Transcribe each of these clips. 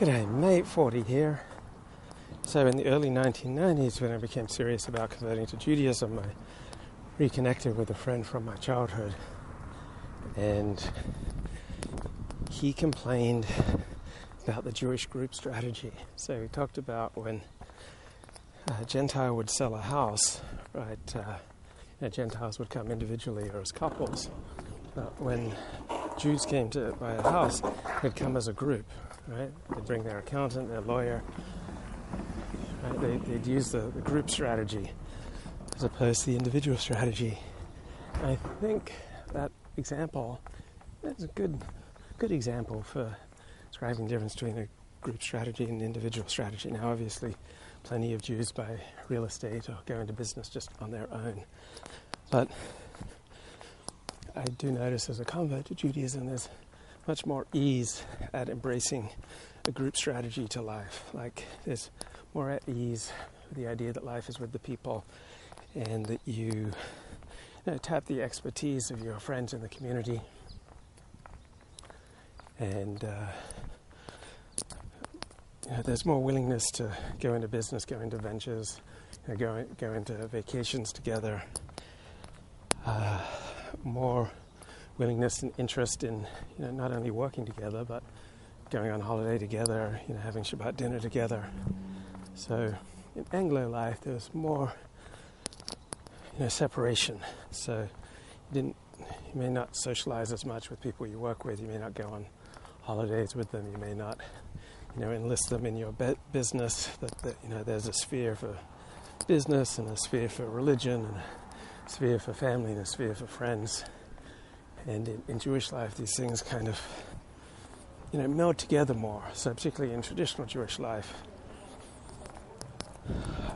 G'day, mate. Ford here. So, in the early 1990s, when I became serious about converting to Judaism, I reconnected with a friend from my childhood, and he complained about the Jewish group strategy. So, he talked about when a Gentile would sell a house, right? Uh, Gentiles would come individually or as couples, but when Jews came to buy a house, they'd come as a group, right? They'd bring their accountant, their lawyer. Right? They, would use the, the group strategy as opposed to the individual strategy. I think that example is a good, good example for describing the difference between a group strategy and individual strategy. Now, obviously, plenty of Jews buy real estate or go into business just on their own. But I do notice as a convert to Judaism, there's much more ease at embracing a group strategy to life. Like there's more at ease with the idea that life is with the people and that you, you know, tap the expertise of your friends in the community and uh, you know, there's more willingness to go into business, go into ventures, you know, go, go into vacations together. Uh, more willingness and interest in you know, not only working together but going on holiday together, you know, having Shabbat dinner together. So in Anglo life, there was more you know, separation. So you didn't, you may not socialize as much with people you work with. You may not go on holidays with them. You may not, you know, enlist them in your be- business. That, that you know, there's a sphere for business and a sphere for religion and a sphere for family and a sphere for friends. And in, in Jewish life, these things kind of, you know, meld together more. So particularly in traditional Jewish life,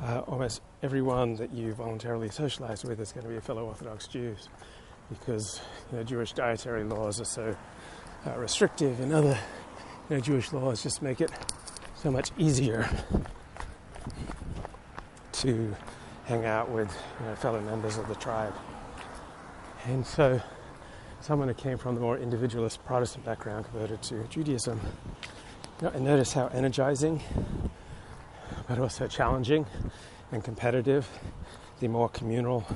uh, almost everyone that you voluntarily socialize with is going to be a fellow Orthodox Jews, because you know, Jewish dietary laws are so uh, restrictive, and other you know, Jewish laws just make it so much easier to hang out with you know, fellow members of the tribe. And so someone who came from the more individualist Protestant background converted to Judaism. You know, and notice how energizing, but also challenging and competitive, the more communal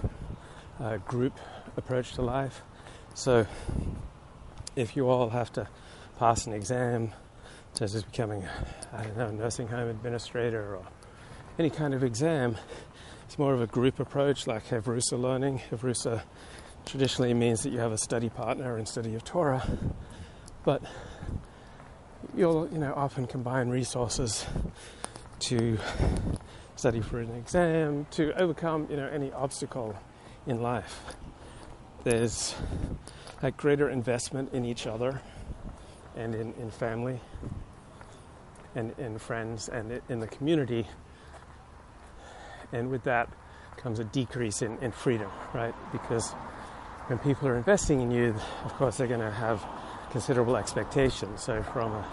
uh, group approach to life. So, if you all have to pass an exam, such as becoming, I don't know, nursing home administrator or any kind of exam, it's more of a group approach like Havrusa learning. Havrusa traditionally means that you have a study partner in study of Torah, but you'll you know often combine resources to study for an exam to overcome you know any obstacle in life. There's a greater investment in each other and in, in family and in friends and in the community. And with that comes a decrease in, in freedom, right? Because when people are investing in you, of course, they're going to have considerable expectations. So, from a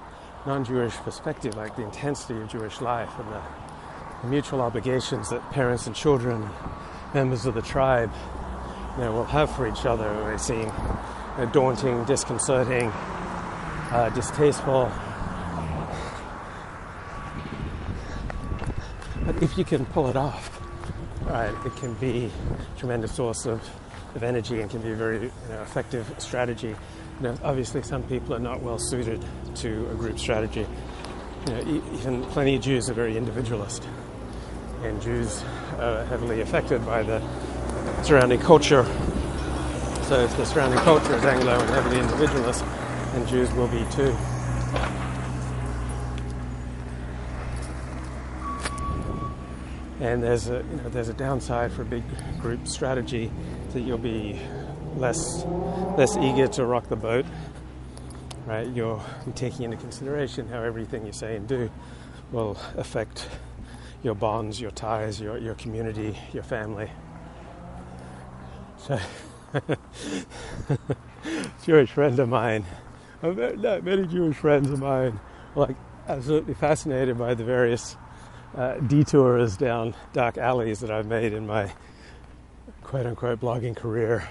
non Jewish perspective, like the intensity of Jewish life and the, the mutual obligations that parents and children, and members of the tribe, you know, will have for each other, they seem you know, daunting, disconcerting, uh, distasteful. But if you can pull it off, right, it can be a tremendous source of of energy and can be a very you know, effective strategy. You know, obviously, some people are not well suited to a group strategy. You know, even plenty of Jews are very individualist, and Jews are heavily affected by the surrounding culture. So, if the surrounding culture is Anglo and heavily individualist, then Jews will be too. And there's a you know there's a downside for a big group strategy that you'll be less less eager to rock the boat. Right, you're taking into consideration how everything you say and do will affect your bonds, your ties, your your community, your family. So, Jewish friend of mine, many Jewish friends of mine, like absolutely fascinated by the various uh, detours down dark alleys that I've made in my quote unquote blogging career.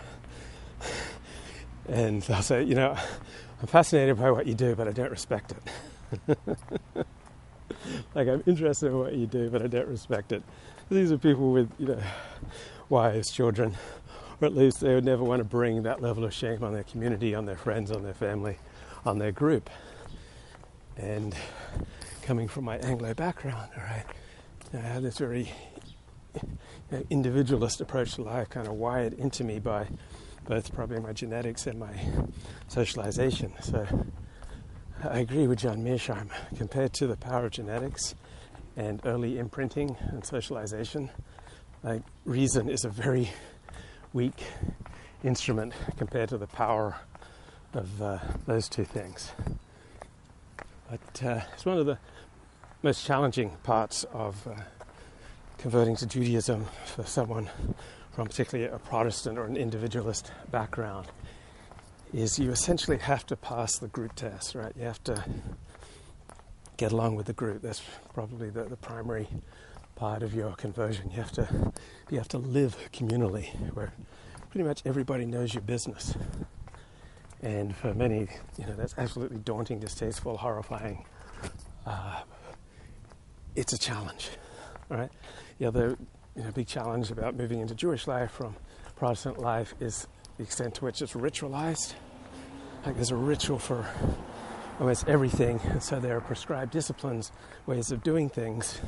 And they'll say, you know, I'm fascinated by what you do, but I don't respect it. like I'm interested in what you do, but I don't respect it. These are people with, you know, wives, children, or at least they would never want to bring that level of shame on their community, on their friends, on their family, on their group. And coming from my Anglo background, all right, I had this very individualist approach to life kind of wired into me by both probably my genetics and my socialization. So I agree with John Mearsheimer. Compared to the power of genetics and early imprinting and socialization, like reason is a very weak instrument compared to the power of uh, those two things. But uh, it's one of the most challenging parts of uh, converting to Judaism for someone from particularly a Protestant or an individualist background is you essentially have to pass the group test, right? You have to get along with the group. That's probably the, the primary part of your conversion. You have to you have to live communally where pretty much everybody knows your business. And for many, you know, that's absolutely daunting, distasteful, horrifying. Uh, it's a challenge, all right? The other you know, big challenge about moving into Jewish life from Protestant life is the extent to which it's ritualized. Like there's a ritual for almost everything, and so there are prescribed disciplines, ways of doing things,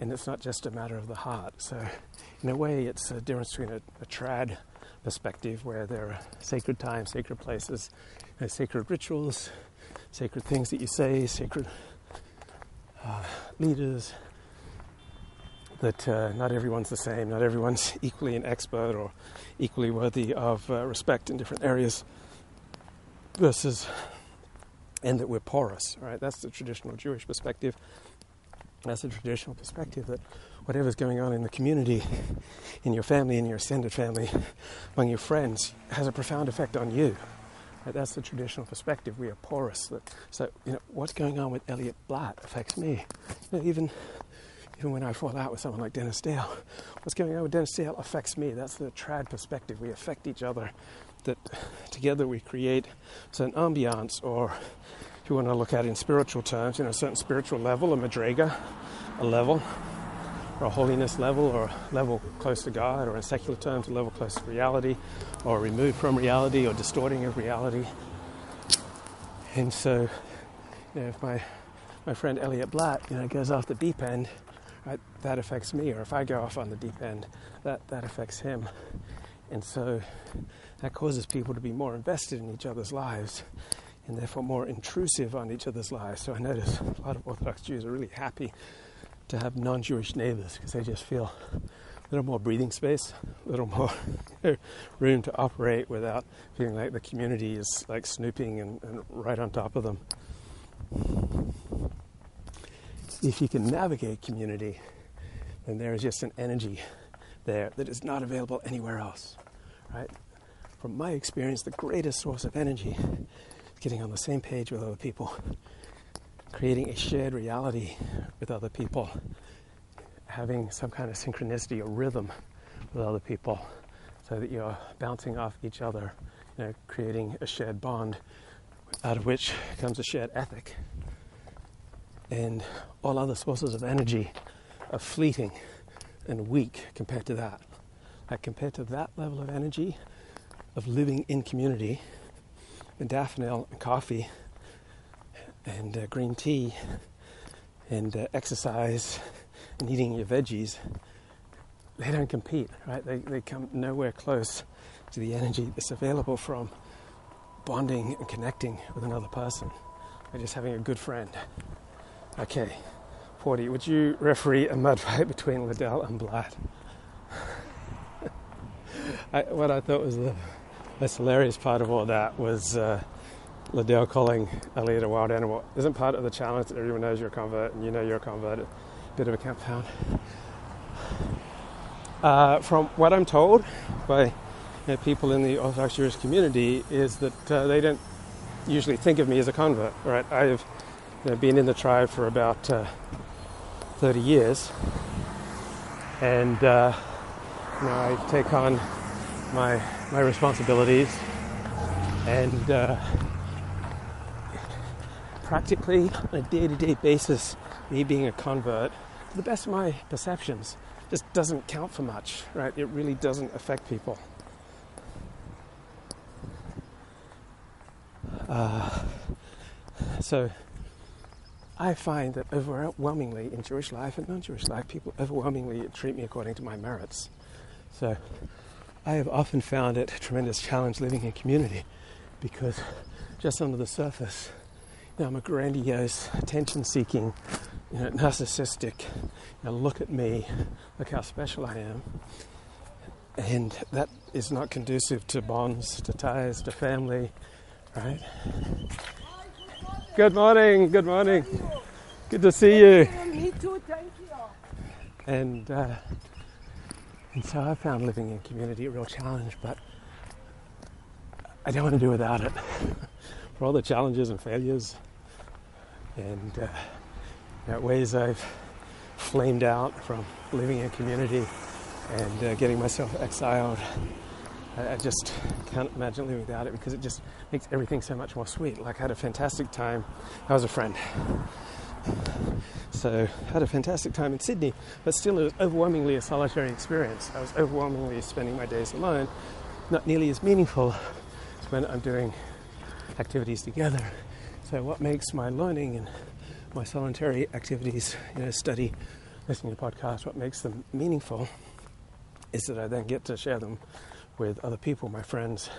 and it's not just a matter of the heart. So, in a way, it's a difference between a, a trad perspective where there are sacred times, sacred places, you know, sacred rituals, sacred things that you say, sacred uh, leaders, that uh, not everyone's the same, not everyone's equally an expert or equally worthy of uh, respect in different areas, versus, and that we're porous, right? That's the traditional Jewish perspective. That's the traditional perspective that whatever's going on in the community, in your family, in your extended family, among your friends, has a profound effect on you. Right? That's the traditional perspective. We are porous. That, So, you know, what's going on with Elliot Blatt affects me. You know, even even when I fall out with someone like Dennis Dale, what's going on with Dennis Dale affects me. That's the trad perspective. We affect each other. That together we create certain ambiance, or if you want to look at it in spiritual terms, you know, a certain spiritual level, a madrega, a level, or a holiness level, or a level close to God, or in secular terms, a level close to reality, or removed from reality, or distorting of reality. And so, you know, if my my friend Elliot Blatt, you know, goes off the deep end, that affects me. Or if I go off on the deep end, that, that affects him. And so that causes people to be more invested in each other's lives and therefore more intrusive on each other's lives. So I notice a lot of Orthodox Jews are really happy to have non Jewish neighbors because they just feel a little more breathing space, a little more room to operate without feeling like the community is like snooping and, and right on top of them if you can navigate community, then there is just an energy there that is not available anywhere else, right? From my experience, the greatest source of energy is getting on the same page with other people, creating a shared reality with other people, having some kind of synchronicity or rhythm with other people, so that you're bouncing off each other, you know, creating a shared bond out of which comes a shared ethic and all other sources of energy are fleeting and weak compared to that. Like compared to that level of energy of living in community, modafinil and coffee and uh, green tea and uh, exercise and eating your veggies, they don't compete, right? They, they come nowhere close to the energy that's available from bonding and connecting with another person, or just having a good friend. Okay, 40. Would you referee a mud fight between Liddell and Blatt? I, what I thought was the most hilarious part of all that was uh, Liddell calling Elliot a wild animal. Isn't part of the challenge that everyone knows you're a convert and you know you're a convert? A bit of a compound. Uh, from what I'm told by you know, people in the Orthodox Jewish community, is that uh, they don't usually think of me as a convert. Right? I've you know, been in the tribe for about uh, 30 years, and uh, you know, I take on my my responsibilities, and uh, practically on a day to day basis, me being a convert, to the best of my perceptions, just doesn't count for much, right? It really doesn't affect people. Uh, so I find that overwhelmingly in Jewish life and non Jewish life, people overwhelmingly treat me according to my merits. So I have often found it a tremendous challenge living in community because just under the surface, you know, I'm a grandiose, attention seeking, you know, narcissistic, you know, look at me, look how special I am. And that is not conducive to bonds, to ties, to family, right? Good morning, good morning. Good to see you. Me too, thank you. And, uh, and so I found living in community a real challenge, but I don't want to do without it. For all the challenges and failures and uh, you know, ways I've flamed out from living in community and uh, getting myself exiled, I, I just can't imagine living without it because it just makes everything so much more sweet. Like I had a fantastic time. I was a friend. So I had a fantastic time in Sydney, but still it was overwhelmingly a solitary experience. I was overwhelmingly spending my days alone, not nearly as meaningful as when I'm doing activities together. So what makes my learning and my solitary activities, you know, study, listening to podcasts, what makes them meaningful is that I then get to share them with other people, my friends,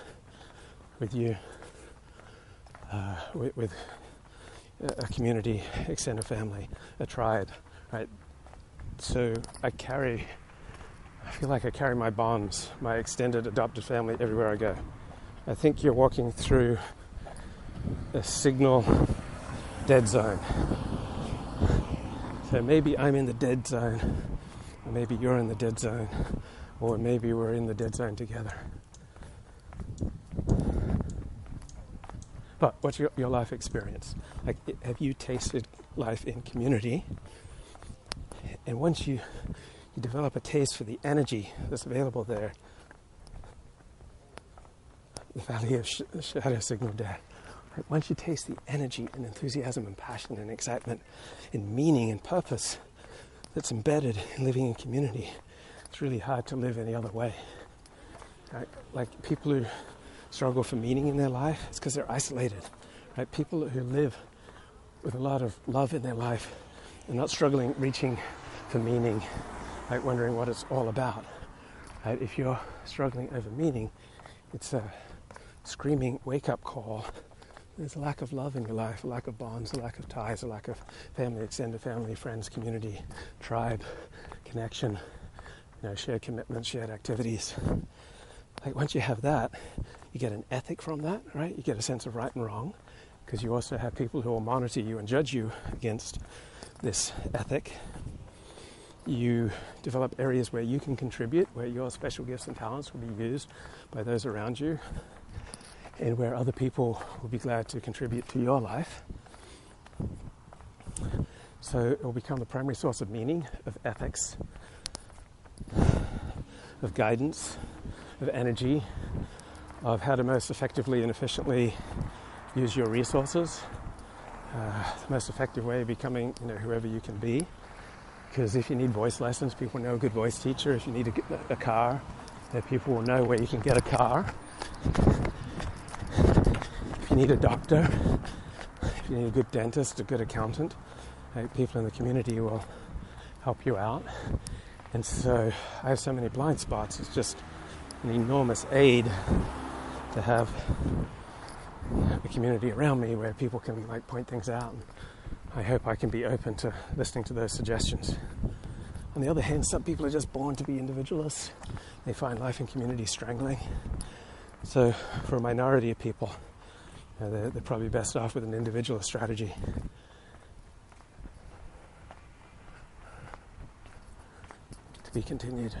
with you, uh, with, with a community, extended family, a tribe, right? So I carry, I feel like I carry my bonds, my extended adopted family everywhere I go. I think you're walking through a signal dead zone. So maybe I'm in the dead zone, maybe you're in the dead zone, or maybe we're in the dead zone together. But what's your, your life experience? Like, have you tasted life in community? And once you, you develop a taste for the energy that's available there, the valley of sh- shadow signal death. Right? Once you taste the energy and enthusiasm and passion and excitement and meaning and purpose that's embedded in living in community, it's really hard to live any other way. Right? Like people who struggle for meaning in their life, it's because they're isolated. Right? People who live with a lot of love in their life are not struggling reaching for meaning, right? wondering what it's all about. Right? If you're struggling over meaning, it's a screaming wake up call. There's a lack of love in your life, a lack of bonds, a lack of ties, a lack of family, extended family, friends, community, tribe, connection, you know, shared commitments, shared activities. Like once you have that, you get an ethic from that, right? You get a sense of right and wrong, because you also have people who will monitor you and judge you against this ethic. You develop areas where you can contribute, where your special gifts and talents will be used by those around you and where other people will be glad to contribute to your life. So it will become the primary source of meaning, of ethics, of guidance, of energy, of how to most effectively and efficiently use your resources. Uh, the most effective way of becoming, you know, whoever you can be. Because if you need voice lessons, people know a good voice teacher. If you need a, a car, people will know where you can get a car If you need a doctor, if you need a good dentist, a good accountant, people in the community will help you out. And so I have so many blind spots. It's just an enormous aid to have a community around me where people can like point things out. I hope I can be open to listening to those suggestions. On the other hand, some people are just born to be individualists. They find life in community strangling. So, for a minority of people, uh, they're, they're probably best off with an individualist strategy. Be continued.